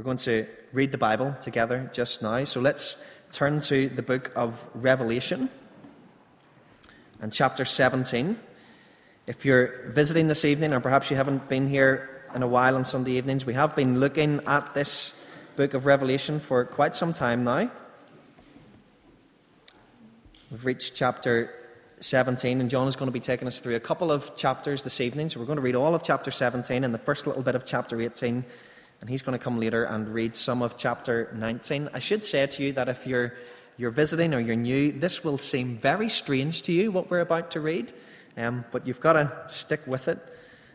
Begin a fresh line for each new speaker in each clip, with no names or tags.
We're going to read the Bible together just now. So let's turn to the book of Revelation and chapter 17. If you're visiting this evening, or perhaps you haven't been here in a while on Sunday evenings, we have been looking at this book of Revelation for quite some time now. We've reached chapter 17, and John is going to be taking us through a couple of chapters this evening. So we're going to read all of chapter 17 and the first little bit of chapter 18, and he's going to come later and read some of chapter 19. I should say to you that if you're, you're visiting or you're new, this will seem very strange to you, what we're about to read, um, but you've got to stick with it.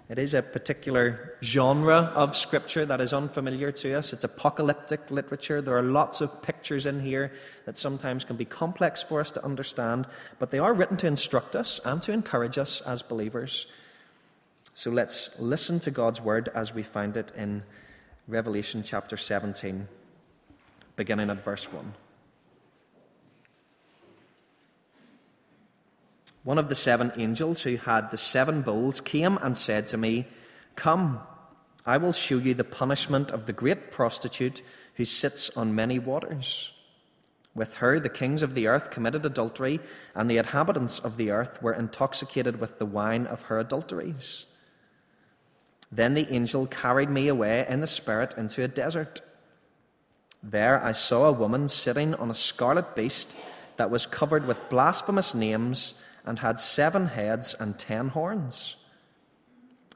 It is a particular genre of scripture that is unfamiliar to us. It's apocalyptic literature. There are lots of pictures in here that sometimes can be complex for us to understand, but they are written to instruct us and to encourage us as believers. So let's listen to God's word as we find it in Revelation chapter 17, beginning at verse 1. one of the seven angels who had the seven bowls came and said to me, Come, I will show you the punishment of the great prostitute who sits on many waters. With her, the kings of the earth committed adultery, and the inhabitants of the earth were intoxicated with the wine of her adulteries. Then the angel carried me away in the spirit into a desert. There I saw a woman sitting on a scarlet beast that was covered with blasphemous names and had seven heads and ten horns.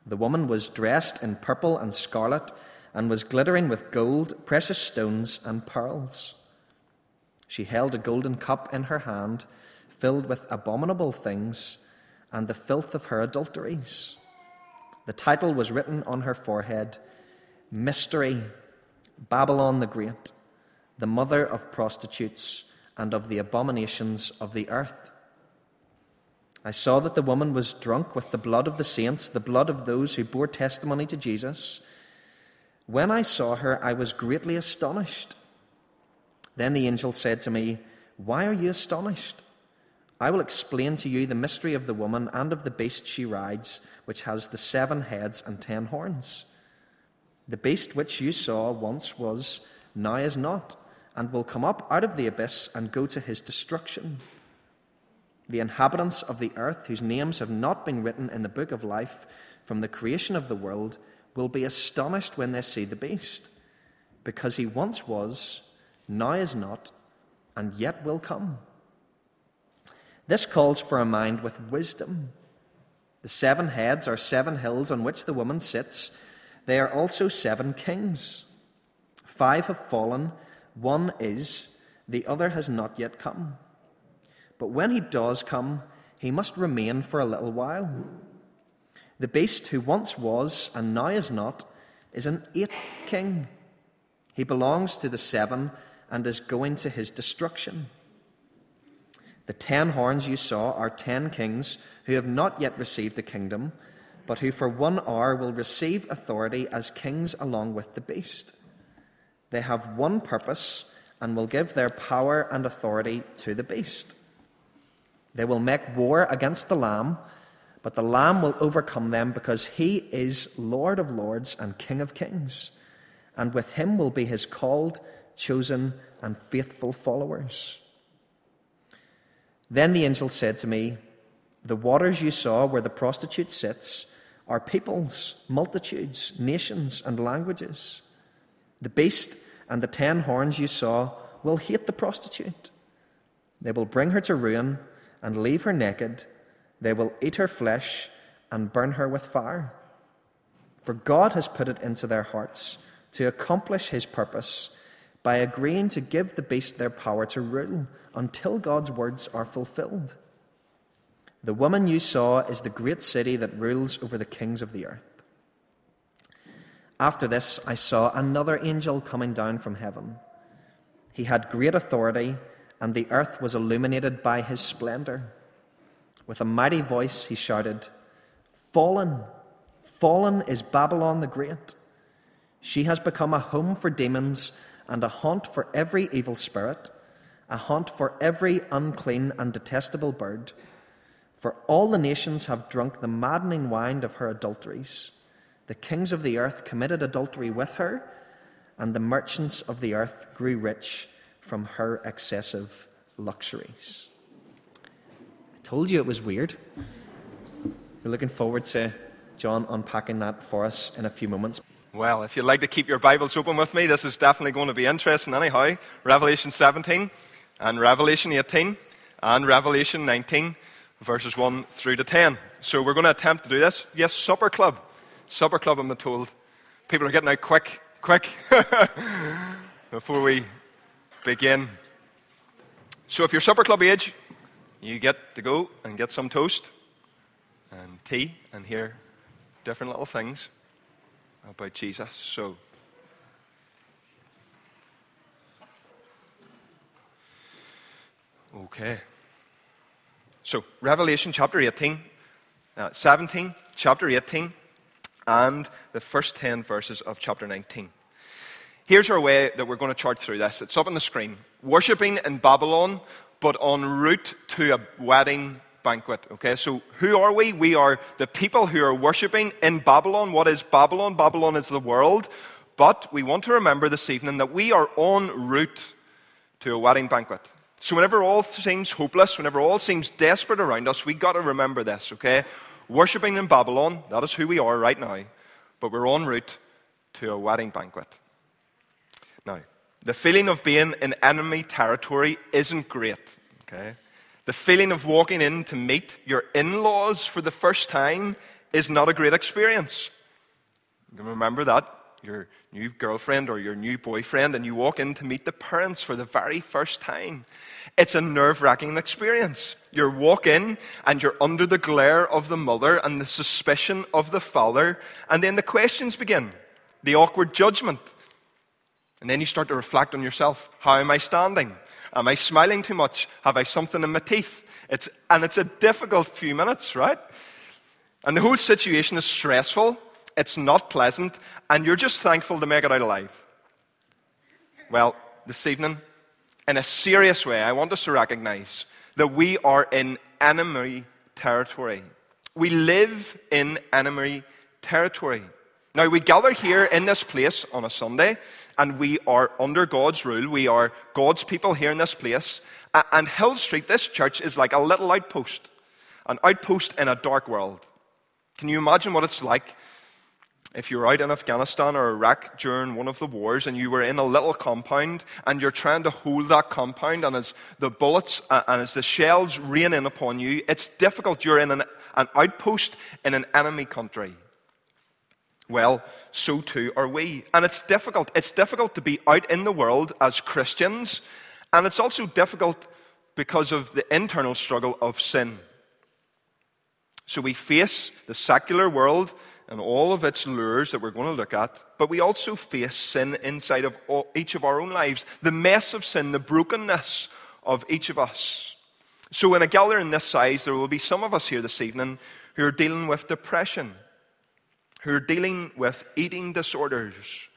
The woman was dressed in purple and scarlet and was glittering with gold, precious stones, and pearls. She held a golden cup in her hand, filled with abominable things and the filth of her adulteries. The title was written on her forehead Mystery, Babylon the Great, the mother of prostitutes and of the abominations of the earth. I saw that the woman was drunk with the blood of the saints, the blood of those who bore testimony to Jesus. When I saw her, I was greatly astonished. Then the angel said to me, Why are you astonished? I will explain to you the mystery of the woman and of the beast she rides, which has the seven heads and ten horns. The beast which you saw once was, now is not, and will come up out of the abyss and go to his destruction. The inhabitants of the earth, whose names have not been written in the book of life from the creation of the world, will be astonished when they see the beast, because he once was, now is not, and yet will come. This calls for a mind with wisdom. The seven heads are seven hills on which the woman sits. They are also seven kings. Five have fallen, one is, the other has not yet come. But when he does come, he must remain for a little while. The beast who once was and now is not is an eighth king. He belongs to the seven and is going to his destruction. The ten horns you saw are ten kings who have not yet received the kingdom, but who for one hour will receive authority as kings along with the beast. They have one purpose and will give their power and authority to the beast. They will make war against the Lamb, but the Lamb will overcome them because he is Lord of lords and King of kings. And with him will be his called, chosen, and faithful followers. Then the angel said to me, The waters you saw where the prostitute sits are peoples, multitudes, nations, and languages. The beast and the ten horns you saw will hate the prostitute. They will bring her to ruin and leave her naked. They will eat her flesh and burn her with fire. For God has put it into their hearts to accomplish his purpose by agreeing to give the beast their power to rule until God's words are fulfilled. The woman you saw is the great city that rules over the kings of the earth. After this, I saw another angel coming down from heaven. He had great authority and the earth was illuminated by his splendor. With a mighty voice, he shouted, Fallen, fallen is Babylon the Great. She has become a home for demons and a haunt for every evil spirit, a haunt for every unclean and detestable bird. For all the nations have drunk the maddening wine of her adulteries. The kings of the earth committed adultery with her and the merchants of the earth grew rich from her excessive luxuries. I told you it was weird. We're looking forward to John unpacking that for us in a few moments.
Well, if you'd like to keep your Bibles open with me, this is definitely going to be interesting anyhow. Revelation 17 and Revelation 18 and Revelation 19, verses 1 through to 10. So we're going to attempt to do this. Yes, supper club. Supper club, I'm told. People are getting out quick quick before we begin. So, if you're supper club age, you get to go and get some toast and tea and hear different little things about Jesus. So, okay. So, Revelation chapter 18, uh, 17, chapter 18 and the first 10 verses of chapter 19. Here's our way that we're going to chart through this. It's up on the screen. Worshipping in Babylon, but en route to a wedding banquet. Okay, so who are we? We are the people who are worshipping in Babylon. What is Babylon? Babylon is the world. But we want to remember this evening that we are en route to a wedding banquet. So whenever all seems hopeless, whenever all seems desperate around us, we got to remember this, okay? worshipping in Babylon. That is who we are right now. But we're en route to a wedding banquet. Now, the feeling of being in enemy territory isn't great. Okay? The feeling of walking in to meet your in laws for the first time is not a great experience. Remember that your new girlfriend or your new boyfriend and you walk in to meet the parents for the very first time. It's a nerve wracking experience. You walk in and you're under the glare of the mother and the suspicion of the father, and then the questions begin the awkward judgment. And then you start to reflect on yourself. How am I standing? Am I smiling too much? Have I something in my teeth? It's, and it's a difficult few minutes, right? And the whole situation is stressful it's not pleasant, and you're just thankful to make it out alive. Well, this evening, in a serious way, I want us to recognize that we are in enemy territory. We live in enemy territory. Now, we gather here in this place on a Sunday, and we are under God's rule. We are God's people here in this place. And Hill Street, this church, is like a little outpost, an outpost in a dark world. Can you imagine what it's like if you're out in Afghanistan or Iraq during one of the wars and you were in a little compound and you're trying to hold that compound and as the bullets and as the shells rain in upon you, it's difficult. You're in an, an outpost in an enemy country. Well, so too are we. And it's difficult. It's difficult to be out in the world as Christians, and it's also difficult because of the internal struggle of sin. So we face the secular world and all of its lures that we're going to look at, but we also face sin inside of all, each of our own lives, the mess of sin, the brokenness of each of us. So, in a gathering this size, there will be some of us here this evening who are dealing with depression, who are dealing with eating disorders,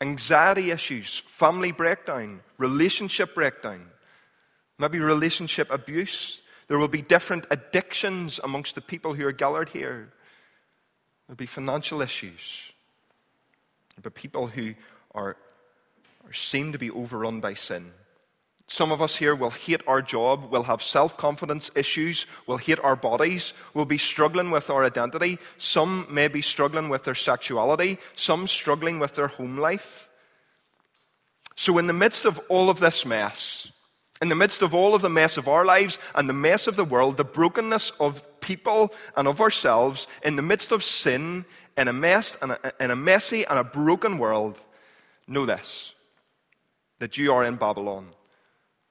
anxiety issues, family breakdown, relationship breakdown, maybe relationship abuse. There will be different addictions amongst the people who are gathered here. There'll be financial issues. There'll be people who are, are seem to be overrun by sin. Some of us here will hate our job, will have self confidence issues, will hate our bodies, will be struggling with our identity. Some may be struggling with their sexuality, some struggling with their home life. So, in the midst of all of this mess, in the midst of all of the mess of our lives and the mess of the world, the brokenness of people and of ourselves, in the midst of sin, in a mess and a, in a messy and a broken world, know this that you are in Babylon.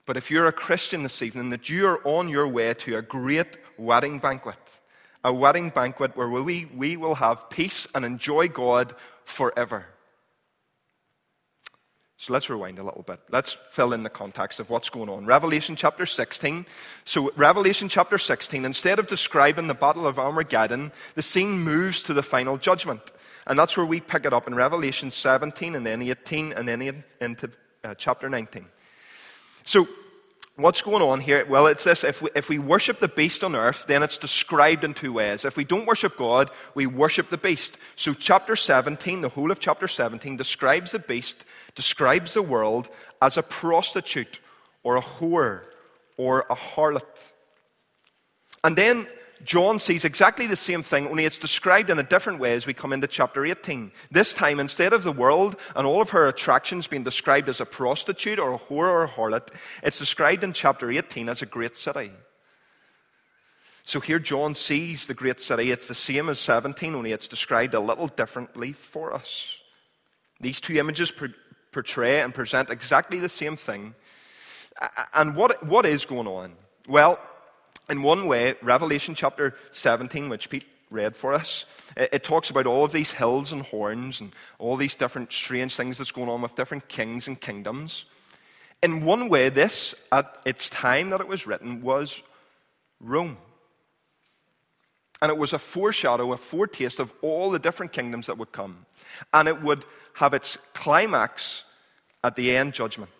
But if you're a Christian this evening, that you are on your way to a great wedding banquet, a wedding banquet where we, we will have peace and enjoy God forever. So let's rewind a little bit. Let's fill in the context of what's going on. Revelation chapter 16. So, Revelation chapter 16, instead of describing the Battle of Armageddon, the scene moves to the final judgment. And that's where we pick it up in Revelation 17 and then 18 and then into uh, chapter 19. So, What's going on here? Well, it's this if we, if we worship the beast on earth, then it's described in two ways. If we don't worship God, we worship the beast. So, chapter 17, the whole of chapter 17, describes the beast, describes the world as a prostitute or a whore or a harlot. And then John sees exactly the same thing, only it's described in a different way as we come into chapter 18. This time, instead of the world and all of her attractions being described as a prostitute or a whore or a harlot, it's described in chapter 18 as a great city. So here John sees the great city. It's the same as 17, only it's described a little differently for us. These two images portray and present exactly the same thing. And what, what is going on? Well, in one way, Revelation chapter 17, which Pete read for us, it, talks about all of these hills and horns and all these different strange things that's going on with different kings and kingdoms. In one way, this, at its time that it was written, was Rome. And it was a foreshadow, a foretaste of all the different kingdoms that would come. And it would have its climax at the end judgment.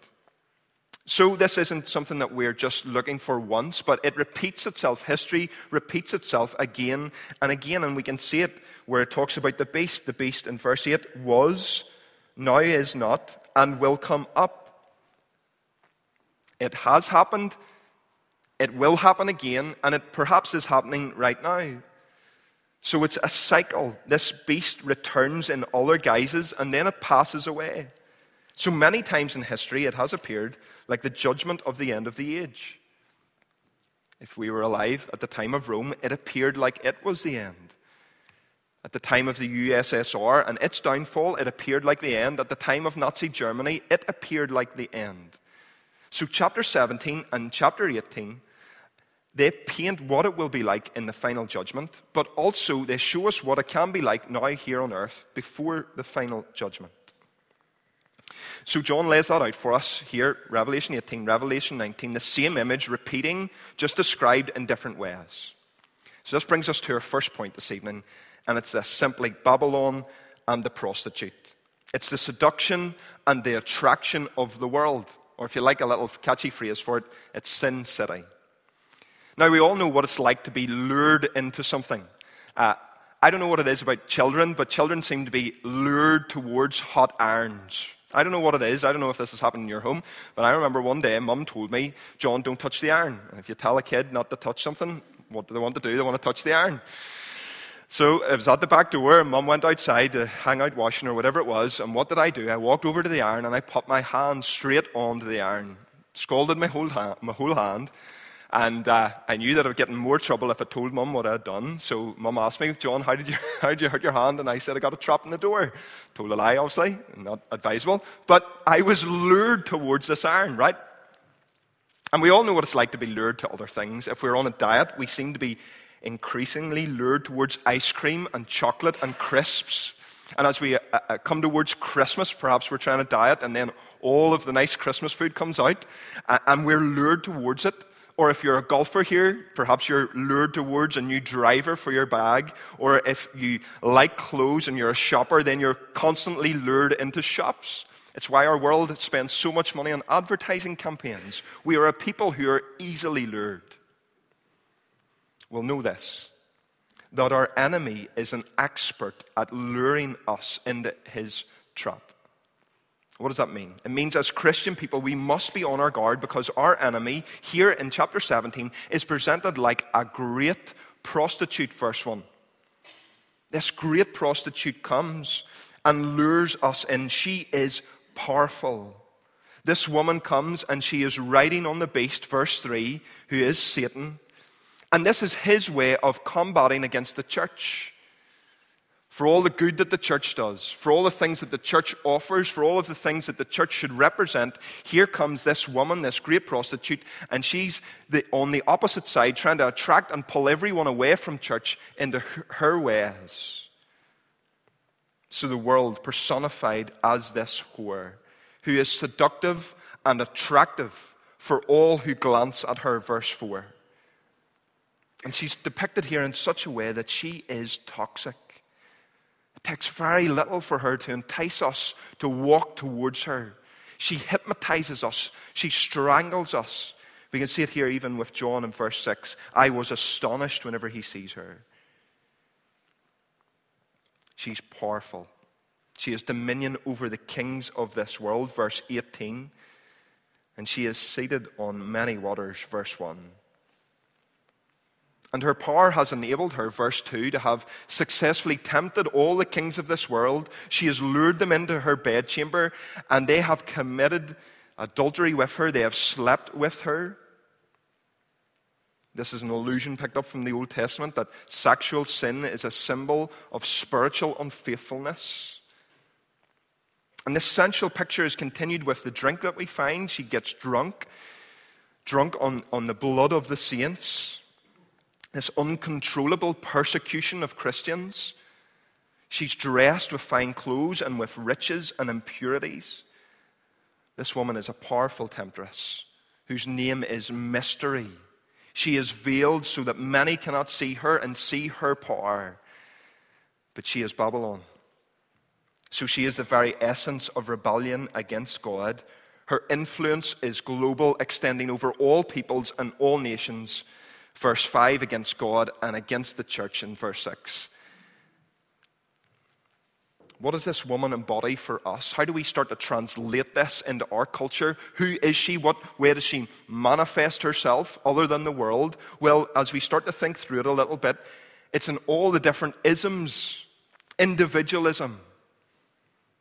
So, this isn't something that we're just looking for once, but it repeats itself. History repeats itself again and again. And we can see it where it talks about the beast. The beast in verse 8 was, now is not, and will come up. It has happened, it will happen again, and it perhaps is happening right now. So, it's a cycle. This beast returns in all other guises, and then it passes away. So many times in history, it has appeared like the judgment of the end of the age. If we were alive at the time of Rome, it appeared like it was the end. At the time of the USSR and its downfall, it appeared like the end. At the time of Nazi Germany, it appeared like the end. So, chapter 17 and chapter 18, they paint what it will be like in the final judgment, but also they show us what it can be like now here on earth before the final judgment. So John lays that out for us here, Revelation 18, Revelation 19, the same image repeating, just described in different ways. So this brings us to our first point this evening, and it's this simply Babylon and the prostitute. It's the seduction and the attraction of the world. Or if you like a little catchy phrase for it, it's Sin City. Now, we all know what it's like to be lured into something. Uh, I don't know what it is about children, but children seem to be lured towards hot irons. I don't know what it is. I don't know if this has happened in your home, but I remember one day mum told me, John, don't touch the iron. And if you tell a kid not to touch something, what do they want to do? They want to touch the iron. So it was at the back door, and mum went outside to hang out washing or whatever it was. And what did I do? I walked over to the iron and I put my hand straight onto the iron, scalded my whole hand, my whole hand and uh, I knew that I would get in more trouble if I told mum what I had done. So mum asked me, John, how did, you, how did you hurt your hand? And I said, I got a trap in the door. Told a lie, obviously, not advisable. But I was lured towards this iron, right? And we all know what it's like to be lured to other things. If we're on a diet, we seem to be increasingly lured towards ice cream and chocolate and crisps. And as we uh, uh come towards Christmas, perhaps we're trying to diet, and then all of the nice Christmas food comes out, and we're lured towards it. Or if you're a golfer here, perhaps you're lured towards a new driver for your bag. Or if you like clothes and you're a shopper, then you're constantly lured into shops. It's why our world spends so much money on advertising campaigns. We are a people who are easily lured. We'll know this that our enemy is an expert at luring us into his trap. What does that mean? It means as Christian people, we must be on our guard because our enemy, here in chapter 17, is presented like a great prostitute, verse 1. This great prostitute comes and lures us in. She is powerful. This woman comes and she is riding on the beast, verse 3, who is Satan. And this is his way of combating against the church for all the good that the church does, for all the things that the church offers, for all of the things that the church should represent, here comes this woman, this great prostitute, and she's the, on the opposite side trying to attract and pull everyone away from church into her, her ways. So the world personified as this whore, who is seductive and attractive for all who glance at her, verse 4. And she's depicted here in such a way that she is toxic takes very little for her to entice us to walk towards her. She hypnotizes us, she strangles us. We can see it here even with John in verse 6. I was astonished whenever he sees her. She's powerful. She has dominion over the kings of this world, verse 18. And she is seated on many waters, verse 1. And her power has enabled her, verse 2, to have successfully tempted all the kings of this world. She has lured them into her bedchamber, and they have committed adultery with her. They have slept with her. This is an allusion picked up from the Old Testament that sexual sin is a symbol of spiritual unfaithfulness. And this sensual picture is continued with the drink that we find. She gets drunk, drunk on, on the blood of the saints this uncontrollable persecution of Christians. She's dressed with fine clothes and with riches and impurities. This woman is a powerful temptress whose name is Mystery. She is veiled so that many cannot see her and see her power. But she is Babylon. So she is the very essence of rebellion against God. Her influence is global, extending over all peoples and all nations verse 5 against God and against the church in verse 6. What does this woman embody for us? How do we start to translate this into our culture? Who is she? What way does she manifest herself other than the world? Well, as we start to think through it a little bit, it's in all the different isms, individualism.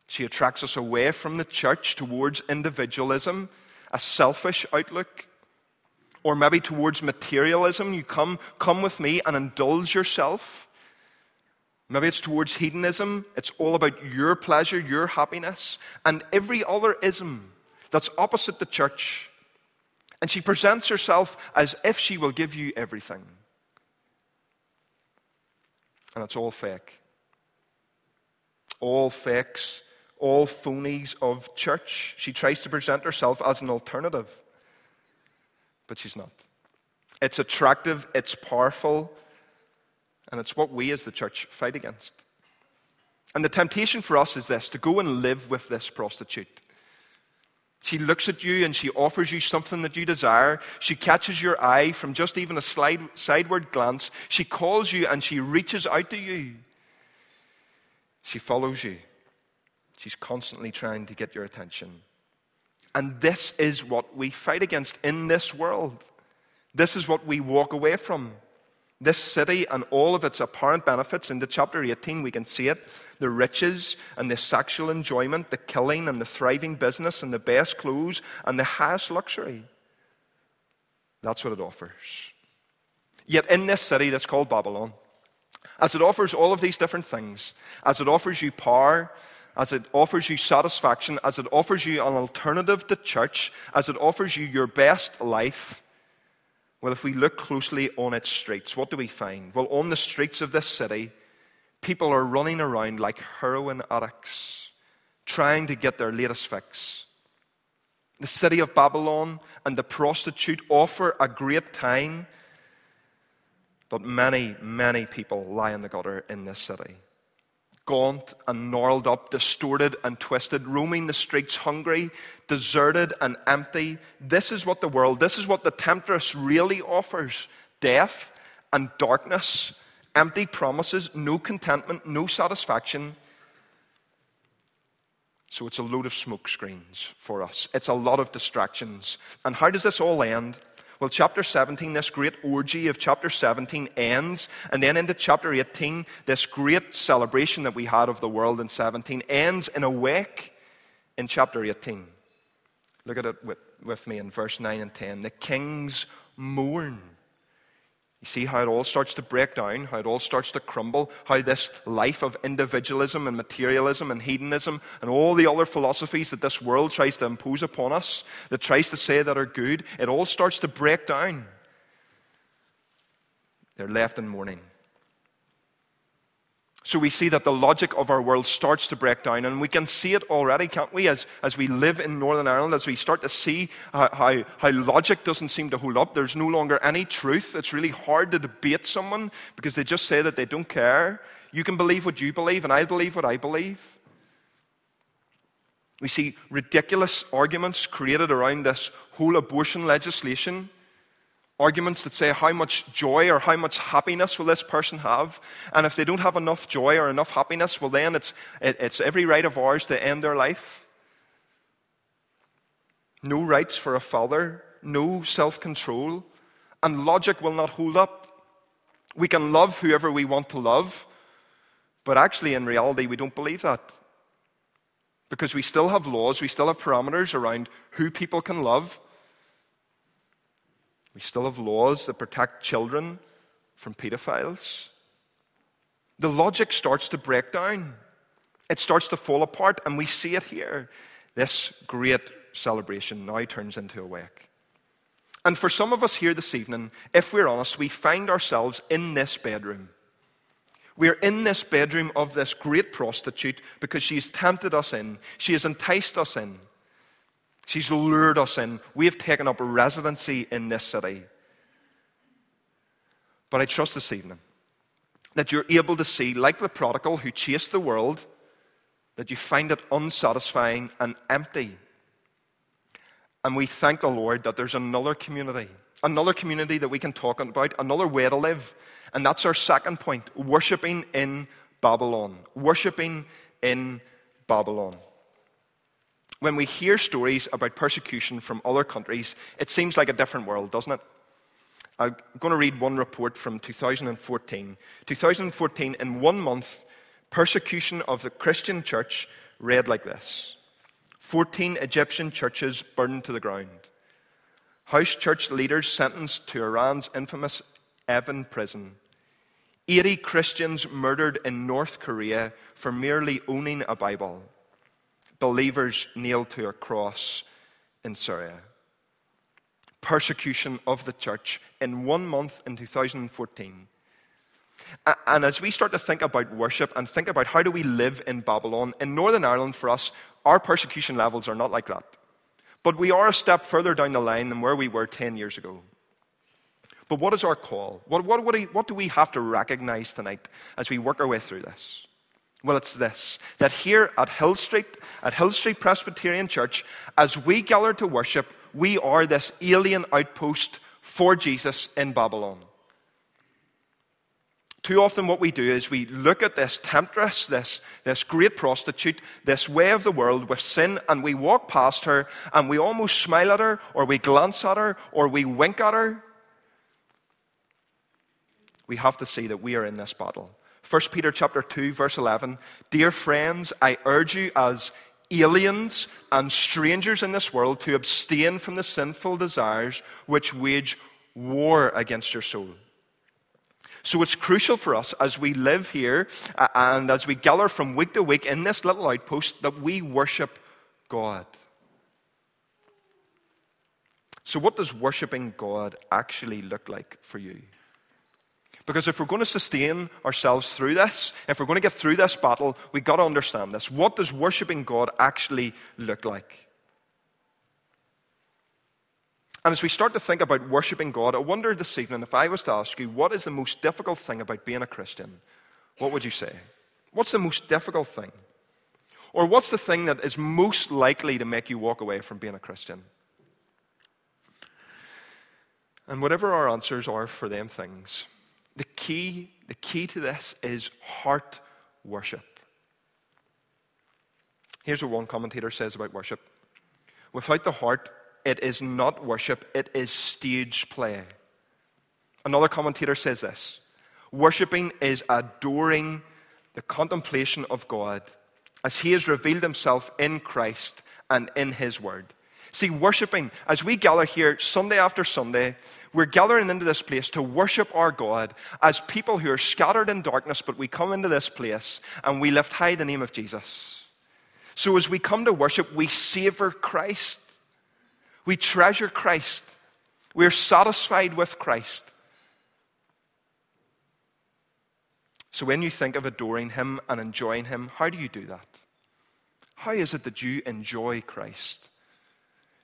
She attracts us away from the church towards individualism, a selfish outlook, or maybe towards materialism. You come, come with me and indulge yourself. Maybe it's towards hedonism. It's all about your pleasure, your happiness, and every other ism that's opposite the church. And she presents herself as if she will give you everything. And it's all fake. All fakes, all phonies of church. She tries to present herself as an alternative but she's not. It's attractive, it's powerful, and it's what we as the church fight against. And the temptation for us is this to go and live with this prostitute. She looks at you and she offers you something that you desire. She catches your eye from just even a slide, sideward glance. She calls you and she reaches out to you. She follows you. She's constantly trying to get your attention. And this is what we fight against in this world. This is what we walk away from. This city and all of its apparent benefits, into chapter 18, we can see it the riches and the sexual enjoyment, the killing and the thriving business and the best clothes and the highest luxury. That's what it offers. Yet, in this city that's called Babylon, as it offers all of these different things, as it offers you power as it offers you satisfaction, as it offers you an alternative to church, as it offers you your best life, well, if we look closely on its streets, what do we find? Well, on the streets of this city, people are running around like heroin addicts, trying to get their latest fix. The city of Babylon and the prostitute offer a great time, but many, many people lie in the gutter in this city gaunt and gnarled up, distorted and twisted, roaming the streets hungry, deserted and empty. This is what the world, this is what the temptress really offers death and darkness, empty promises, no contentment, no satisfaction. So it's a load of smoke screens for us. It's a lot of distractions. And how does this all end? Well, chapter 17, this great orgy of chapter 17 ends, and then into chapter 18, this great celebration that we had of the world in 17 ends in a wake in chapter 18. Look at it with, with me in verse 9 and 10. The kings mourn. You see how it all starts to break down, how it all starts to crumble, how this life of individualism and materialism and hedonism and all the other philosophies that this world tries to impose upon us, that tries to say that are good, it all starts to break down. They're left in mourning. So we see that the logic of our world starts to break down, and we can see it already, can't we, as, as we live in Northern Ireland, as we start to see how, how, how, logic doesn't seem to hold up. There's no longer any truth. It's really hard to debate someone because they just say that they don't care. You can believe what you believe, and I believe what I believe. We see ridiculous arguments created around this whole abortion legislation arguments that say how much joy or how much happiness will this person have. And if they don't have enough joy or enough happiness, well, then it's, it, it's every right of ours to end their life. No rights for a father, no self control, and logic will not hold up. We can love whoever we want to love, but actually, in reality, we don't believe that. Because we still have laws, we still have parameters around who people can love. We still have laws that protect children from pedophiles. The logic starts to break down, it starts to fall apart, and we see it here. This great celebration now turns into a wake. And for some of us here this evening, if we're honest, we find ourselves in this bedroom. We're in this bedroom of this great prostitute because she's tempted us in, she has enticed us in. She's lured us in. We have taken up residency in this city. But I trust this evening that you're able to see, like the prodigal who chased the world, that you find it unsatisfying and empty. And we thank the Lord that there's another community, another community that we can talk about, another way to live. And that's our second point worshipping in Babylon. Worshipping in Babylon when we hear stories about persecution from other countries, it seems like a different world, doesn't it? I'm going to read one report from 2014. 2014, in one month, persecution of the Christian church read like this 14 Egyptian churches burned to the ground. House church leaders sentenced to Iran's infamous Evin prison. 80 Christians murdered in North Korea for merely owning a Bible believers nailed to a cross in Syria. Persecution of the church in one month in 2014. And as we start to think about worship and think about how do we live in Babylon, in Northern Ireland for us, our persecution levels are not like that. But we are a step further down the line than where we were 10 years ago. But what is our call? What, what, what, do, we, what do we have to recognize tonight as we work our way through this? Well, it's this that here at Hill Street, at Hill Street Presbyterian Church, as we gather to worship, we are this alien outpost for Jesus in Babylon. Too often, what we do is we look at this temptress, this, this great prostitute, this way of the world with sin, and we walk past her and we almost smile at her, or we glance at her, or we wink at her. We have to see that we are in this battle. 1 Peter chapter 2 verse 11, "Dear friends, I urge you as aliens and strangers in this world to abstain from the sinful desires which wage war against your soul." So it's crucial for us as we live here uh, and as we gather from week to week in this little outpost that we worship God. So, what does worshiping God actually look like for you? Because if we're going to sustain ourselves through this, if we're going to get through this battle, we've got to understand this. What does worshipping God actually look like? And as we start to think about worshipping God, I wonder this evening if I was to ask you, what is the most difficult thing about being a Christian? What would you say? What's the most difficult thing? Or what's the thing that is most likely to make you walk away from being a Christian? And whatever our answers are for them things, the key, the key to this is heart worship. Here's what one commentator says about worship without the heart, it is not worship, it is stage play. Another commentator says this Worshipping is adoring the contemplation of God as He has revealed Himself in Christ and in His Word. See, worshiping, as we gather here Sunday after Sunday, we're gathering into this place to worship our God as people who are scattered in darkness, but we come into this place and we lift high the name of Jesus. So as we come to worship, we savor Christ. We treasure Christ. We're satisfied with Christ. So when you think of adoring Him and enjoying Him, how do you do that? How is it that you enjoy Christ?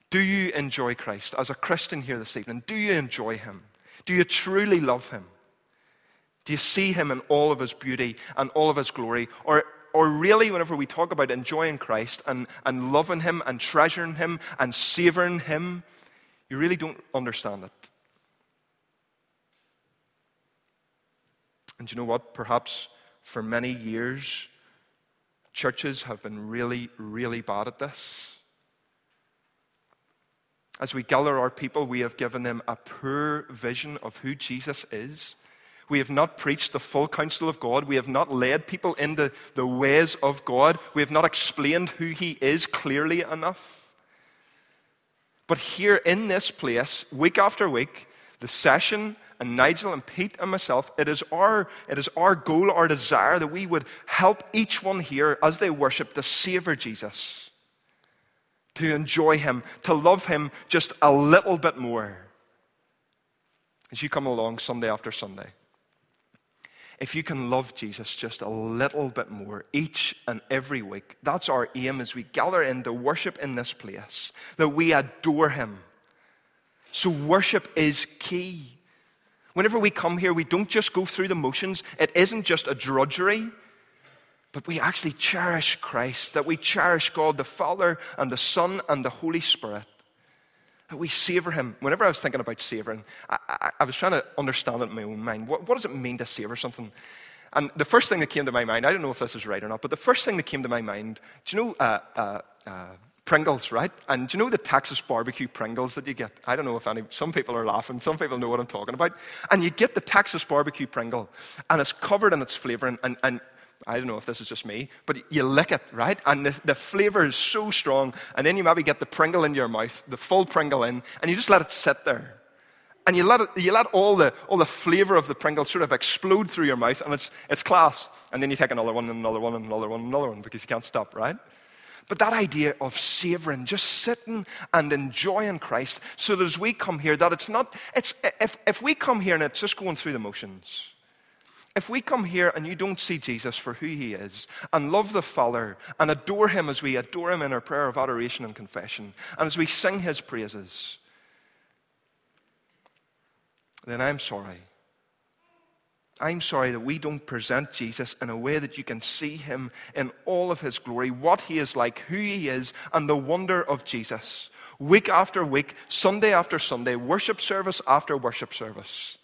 Do you enjoy Christ as a Christian here this evening? Do you enjoy him? Do you truly love him? Do you see him in all of his beauty and all of his glory? Or, or really, whenever we talk about enjoying Christ and, and loving him and treasuring him and savoring him, you really don't understand it. And you know what? Perhaps for many years, churches have been really, really bad at this. As we gather our people, we have given them a poor vision of who Jesus is. We have not preached the full counsel of God. We have not led people into the ways of God. We have not explained who He is clearly enough. But here in this place, week after week, the session and Nigel and Pete and myself, it is our, it is our goal, our desire that we would help each one here as they worship to savor Jesus to enjoy Him, to love Him just a little bit more as you come along Sunday after Sunday. If you can love Jesus just a little bit more each and every week, that's our aim as we gather in to worship in this place, that we adore Him. So, worship is key. Whenever we come here, we don't just go through the motions, it isn't just a drudgery but we actually cherish Christ, that we cherish God the Father and the Son and the Holy Spirit, that we savor Him. Whenever I was thinking about savoring, I, I, I was trying to understand it in my own mind. What, what does it mean to savor something? And the first thing that came to my mind, I don't know if this is right or not, but the first thing that came to my mind, do you know uh, uh, uh, Pringles, right? And do you know the Texas barbecue Pringles that you get? I don't know if any, some people are laughing, some people know what I'm talking about. And you get the Texas barbecue Pringle, and it's covered in its flavoring, and, and I don't know if this is just me, but you lick it, right? And the, the flavor is so strong. And then you maybe get the Pringle in your mouth, the full Pringle in, and you just let it sit there. And you let, it, you let all, the, all the flavor of the Pringle sort of explode through your mouth, and it's, it's class. And then you take another one, and another one, and another one, and another one, because you can't stop, right? But that idea of savoring, just sitting and enjoying Christ, so that as we come here, that it's not, it's, if, if we come here and it's just going through the motions, if we come here and you don't see Jesus for who he is, and love the Father, and adore him as we adore him in our prayer of adoration and confession, and as we sing his praises, then I'm sorry. I'm sorry that we don't present Jesus in a way that you can see him in all of his glory, what he is like, who he is, and the wonder of Jesus. Week after week, Sunday after Sunday, worship service after worship service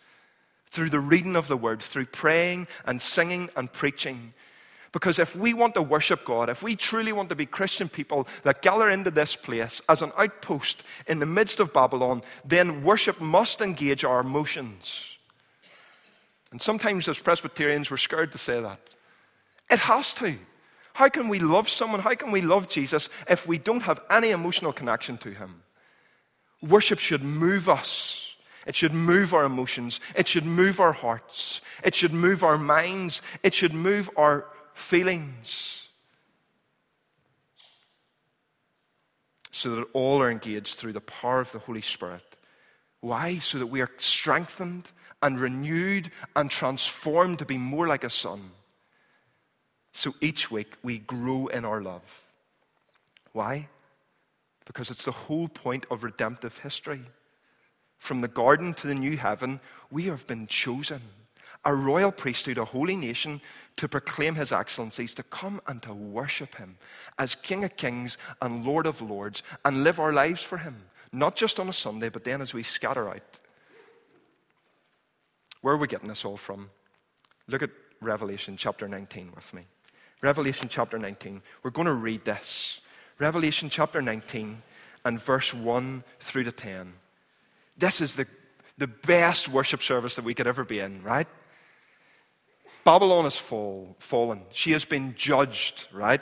through the reading of the word, through praying and singing and preaching. Because if we want to worship God, if we truly want to be Christian people that gather into this place as an outpost in the midst of Babylon, then worship must engage our emotions. And sometimes as Presbyterians, we're scared to say that. It has to. How can we love someone? How can we love Jesus if we don't have any emotional connection to him? Worship should move us. It should move our emotions. It should move our hearts. It should move our minds. It should move our feelings. So that all are engaged through the power of the Holy Spirit. Why? So that we are strengthened and renewed and transformed to be more like a son. So each week we grow in our love. Why? Because it's the whole point of redemptive history. From the garden to the new heaven, we have been chosen, a royal priesthood, a holy nation, to proclaim his excellencies, to come and to worship him as King of kings and Lord of lords, and live our lives for him, not just on a Sunday, but then as we scatter out. Where are we getting this all from? Look at Revelation chapter 19 with me. Revelation chapter 19. We're going to read this. Revelation chapter 19 and verse 1 through to 10. This is the, the best worship service that we could ever be in, right? Babylon is fall, fallen. She has been judged, right?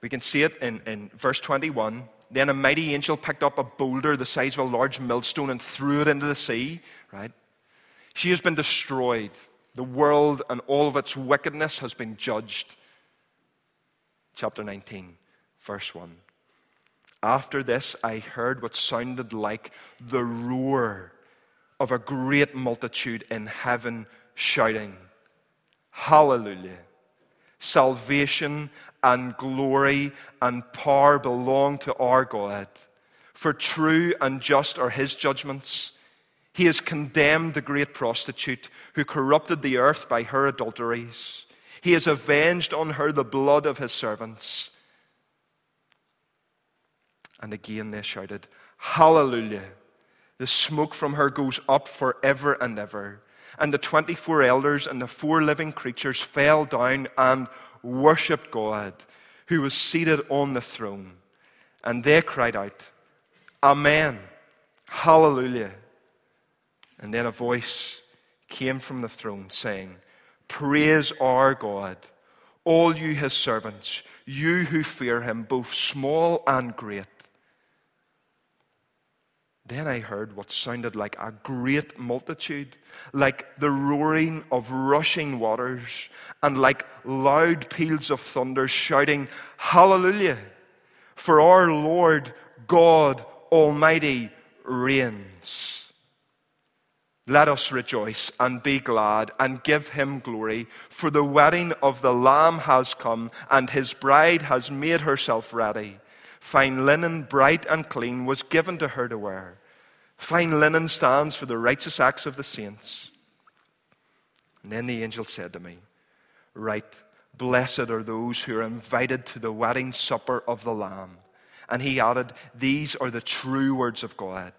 We can see it in, in verse 21. Then a mighty angel picked up a boulder the size of a large millstone and threw it into the sea, right? She has been destroyed. The world and all of its wickedness has been judged. Chapter 19, verse 1. After this, I heard what sounded like the roar of a great multitude in heaven shouting, Hallelujah! Salvation and glory and power belong to our God. For true and just are his judgments. He has condemned the great prostitute who corrupted the earth by her adulteries. He has avenged on her the blood of his servants. And again they shouted, Hallelujah! The smoke from her goes up forever and ever. And the 24 elders and the four living creatures fell down and worshipped God, who was seated on the throne. And they cried out, Amen, Hallelujah. And then a voice came from the throne saying, Praise our God, all you his servants, you who fear him, both small and great. Then I heard what sounded like a great multitude, like the roaring of rushing waters, and like loud peals of thunder shouting, Hallelujah! For our Lord God Almighty reigns. Let us rejoice and be glad and give him glory, for the wedding of the Lamb has come, and his bride has made herself ready. Fine linen, bright and clean, was given to her to wear. Fine linen stands for the righteous acts of the saints. And then the angel said to me, Right, blessed are those who are invited to the wedding supper of the Lamb. And he added, These are the true words of God.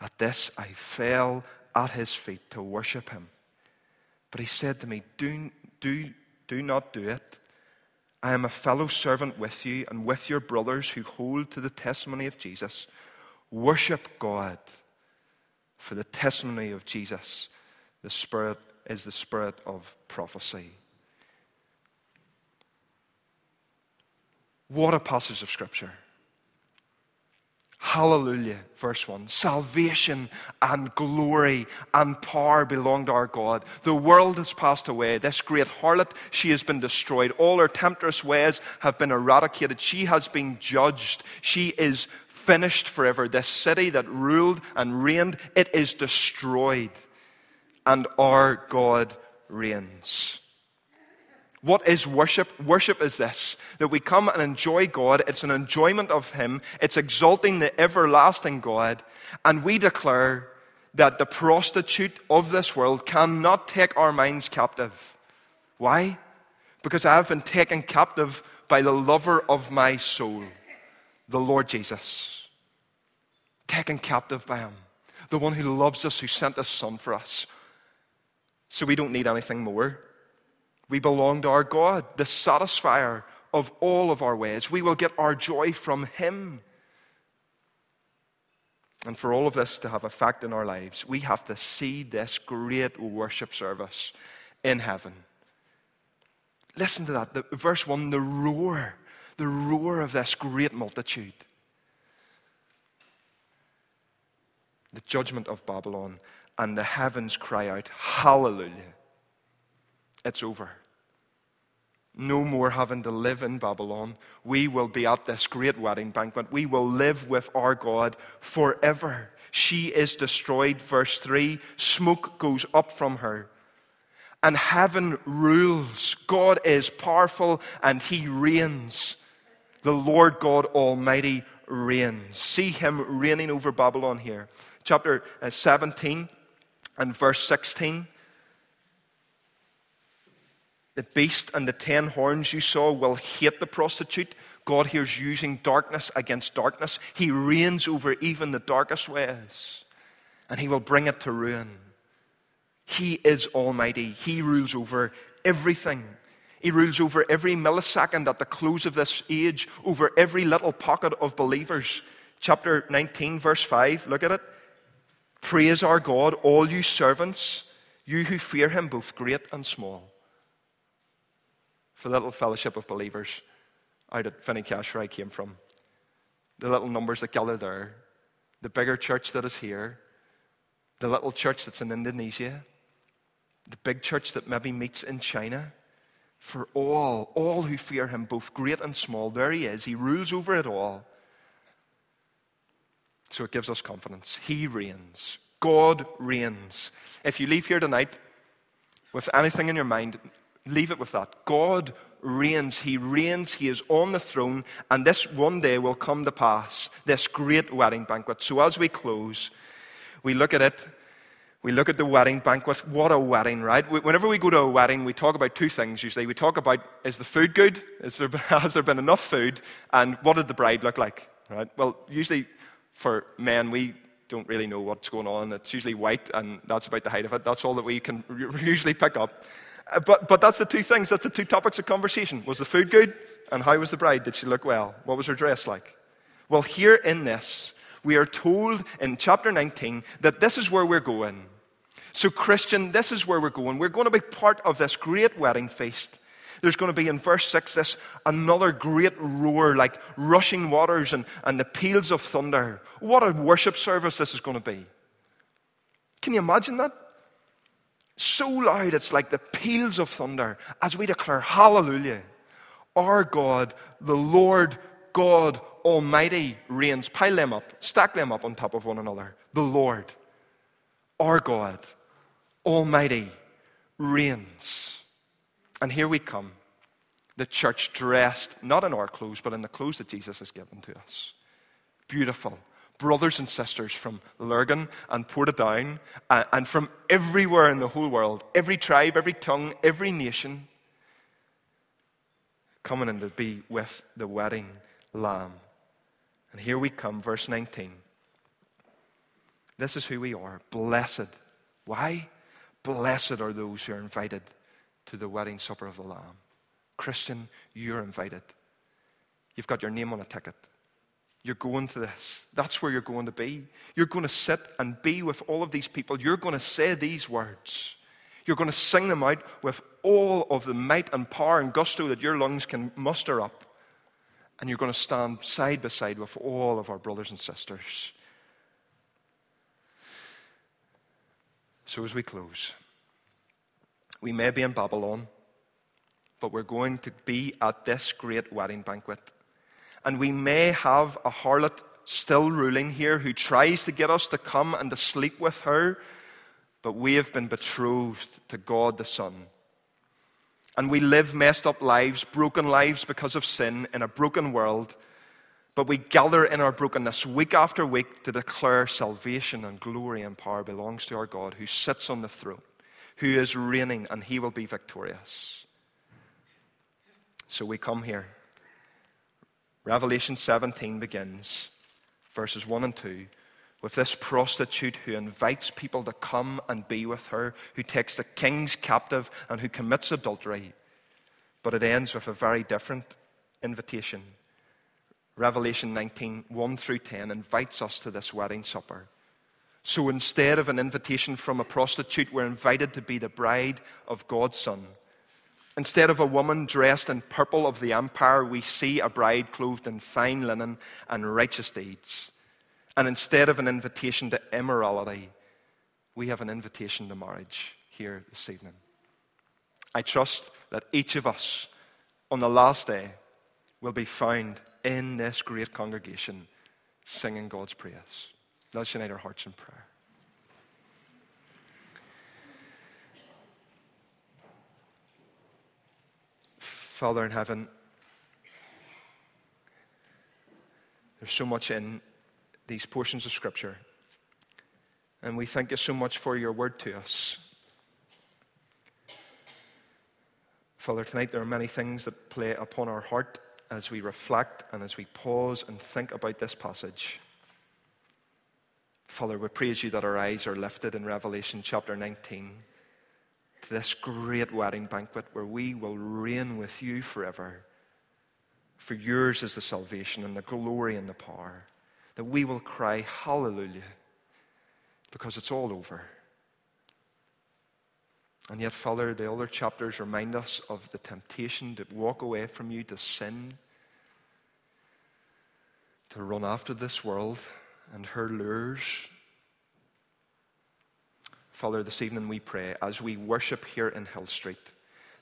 At this I fell at his feet to worship him. But he said to me, Do, do, do not do it. I am a fellow servant with you and with your brothers who hold to the testimony of Jesus. Worship God, for the testimony of Jesus, the Spirit is the spirit of prophecy. What a passage of Scripture. Hallelujah, verse 1. Salvation and glory and power belong to our God. The world has passed away. This great harlot, she has been destroyed. All her temptress ways have been eradicated. She has been judged. She is finished forever. This city that ruled and reigned, it is destroyed. And our God reigns. What is worship? Worship is this that we come and enjoy God. It's an enjoyment of Him, it's exalting the everlasting God. And we declare that the prostitute of this world cannot take our minds captive. Why? Because I have been taken captive by the lover of my soul, the Lord Jesus. Taken captive by Him, the one who loves us, who sent His Son for us. So we don't need anything more. We belong to our God, the satisfier of all of our ways. We will get our joy from Him. And for all of this to have effect in our lives, we have to see this great worship service in heaven. Listen to that. The, verse 1 the roar, the roar of this great multitude. The judgment of Babylon, and the heavens cry out, Hallelujah. It's over. No more having to live in Babylon. We will be at this great wedding banquet. We will live with our God forever. She is destroyed. Verse 3 smoke goes up from her. And heaven rules. God is powerful and he reigns. The Lord God Almighty reigns. See him reigning over Babylon here. Chapter uh, 17 and verse 16. The beast and the ten horns you saw will hate the prostitute. God here's using darkness against darkness. He reigns over even the darkest ways, and He will bring it to ruin. He is Almighty. He rules over everything. He rules over every millisecond at the close of this age, over every little pocket of believers. Chapter 19, verse 5, look at it. Praise our God, all you servants, you who fear Him, both great and small for the little fellowship of believers out at Finnecash where I came from. The little numbers that gather there, the bigger church that is here, the little church that's in Indonesia, the big church that maybe meets in China. For all, all who fear him, both great and small, there he is. He rules over it all. So it gives us confidence. He reigns. God reigns. If you leave here tonight with anything in your mind, Leave it with that. God reigns. He reigns. He is on the throne. And this one day will come to pass, this great wedding banquet. So as we close, we look at it. We look at the wedding banquet. What a wedding, right? Whenever we go to a wedding, we talk about two things usually. We talk about is the food good? There, has there been enough food? And what did the bride look like? Right? Well, usually for men, we don't really know what's going on. It's usually white, and that's about the height of it. That's all that we can usually pick up. Uh, but, but that's the two things, that's the two topics of conversation. Was the food good? And how was the bride? Did she look well? What was her dress like? Well, here in this, we are told in chapter 19 that this is where we're going. So, Christian, this is where we're going. We're going to be part of this great wedding feast. There's going to be in verse 6 this another great roar like rushing waters and, and the peals of thunder. What a worship service this is going to be. Can you imagine that? So loud, it's like the peals of thunder as we declare, Hallelujah. Our God, the Lord God Almighty, reigns. Pile them up, stack them up on top of one another. The Lord, our God, Almighty, reigns. And here we come, the church dressed not in our clothes, but in the clothes that Jesus has given to us. Beautiful, brothers and sisters from Lurgan and Portadown and from everywhere in the whole world, every tribe, every tongue, every nation, coming in to be with the wedding lamb. And here we come, verse 19. This is who we are blessed. Why? Blessed are those who are invited to the wedding supper of the Lamb. Christian, you're invited. You've got your name on a ticket. You're going to this. That's where you're going to be. You're going to sit and be with all of these people. You're going to say these words. You're going to sing them out with all of the might and power and gusto that your lungs can muster up. And you're going to stand side by side with all of our brothers and sisters. So, as we close, we may be in Babylon, but we're going to be at this great wedding banquet. And we may have a harlot still ruling here who tries to get us to come and to sleep with her, but we have been betrothed to God the Son. And we live messed up lives, broken lives because of sin in a broken world. But we gather in our brokenness week after week to declare salvation and glory and power belongs to our God who sits on the throne, who is reigning, and he will be victorious. So we come here Revelation 17 begins, verses 1 and 2, with this prostitute who invites people to come and be with her, who takes the king's captive and who commits adultery. But it ends with a very different invitation. Revelation 19, 1 through 10, invites us to this wedding supper. So instead of an invitation from a prostitute, we're invited to be the bride of God's Son. Instead of a woman dressed in purple of the empire, we see a bride clothed in fine linen and righteous deeds. And instead of an invitation to immorality, we have an invitation to marriage here this evening. I trust that each of us on the last day will be found in this great congregation singing God's praise. Let's unite our hearts in prayer. Father in heaven, there's so much in these portions of Scripture. And we thank you so much for your word to us. Father, tonight there are many things that play upon our heart as we reflect and as we pause and think about this passage. Father, we praise you that our eyes are lifted in Revelation chapter 19 this great wedding banquet where we will reign with you forever. For yours is the salvation and the glory and the power. That we will cry, Hallelujah, because it's all over. And yet, Father, the other chapters remind us of the temptation to walk away from you, to sin, to run after this world and her lures, Father, this evening we pray as we worship here in Hill Street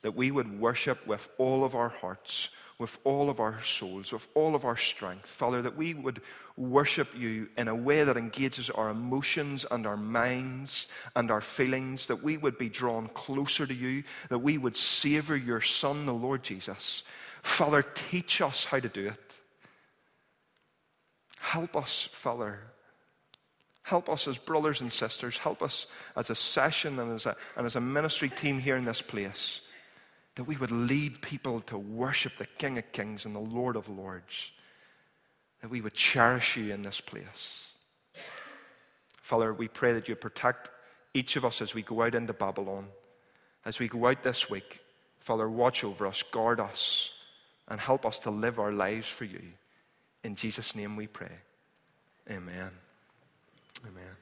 that we would worship with all of our hearts, with all of our souls, with all of our strength. Father, that we would worship you in a way that engages our emotions and our minds and our feelings, that we would be drawn closer to you, that we would savor your Son, the Lord Jesus. Father, teach us how to do it. Help us, Father, Help us as brothers and sisters. Help us as a session and as a, and as a ministry team here in this place that we would lead people to worship the King of Kings and the Lord of Lords. That we would cherish you in this place. Father, we pray that you protect each of us as we go out into Babylon. As we go out this week, Father, watch over us, guard us, and help us to live our lives for you. In Jesus' name we pray. Amen. Amen.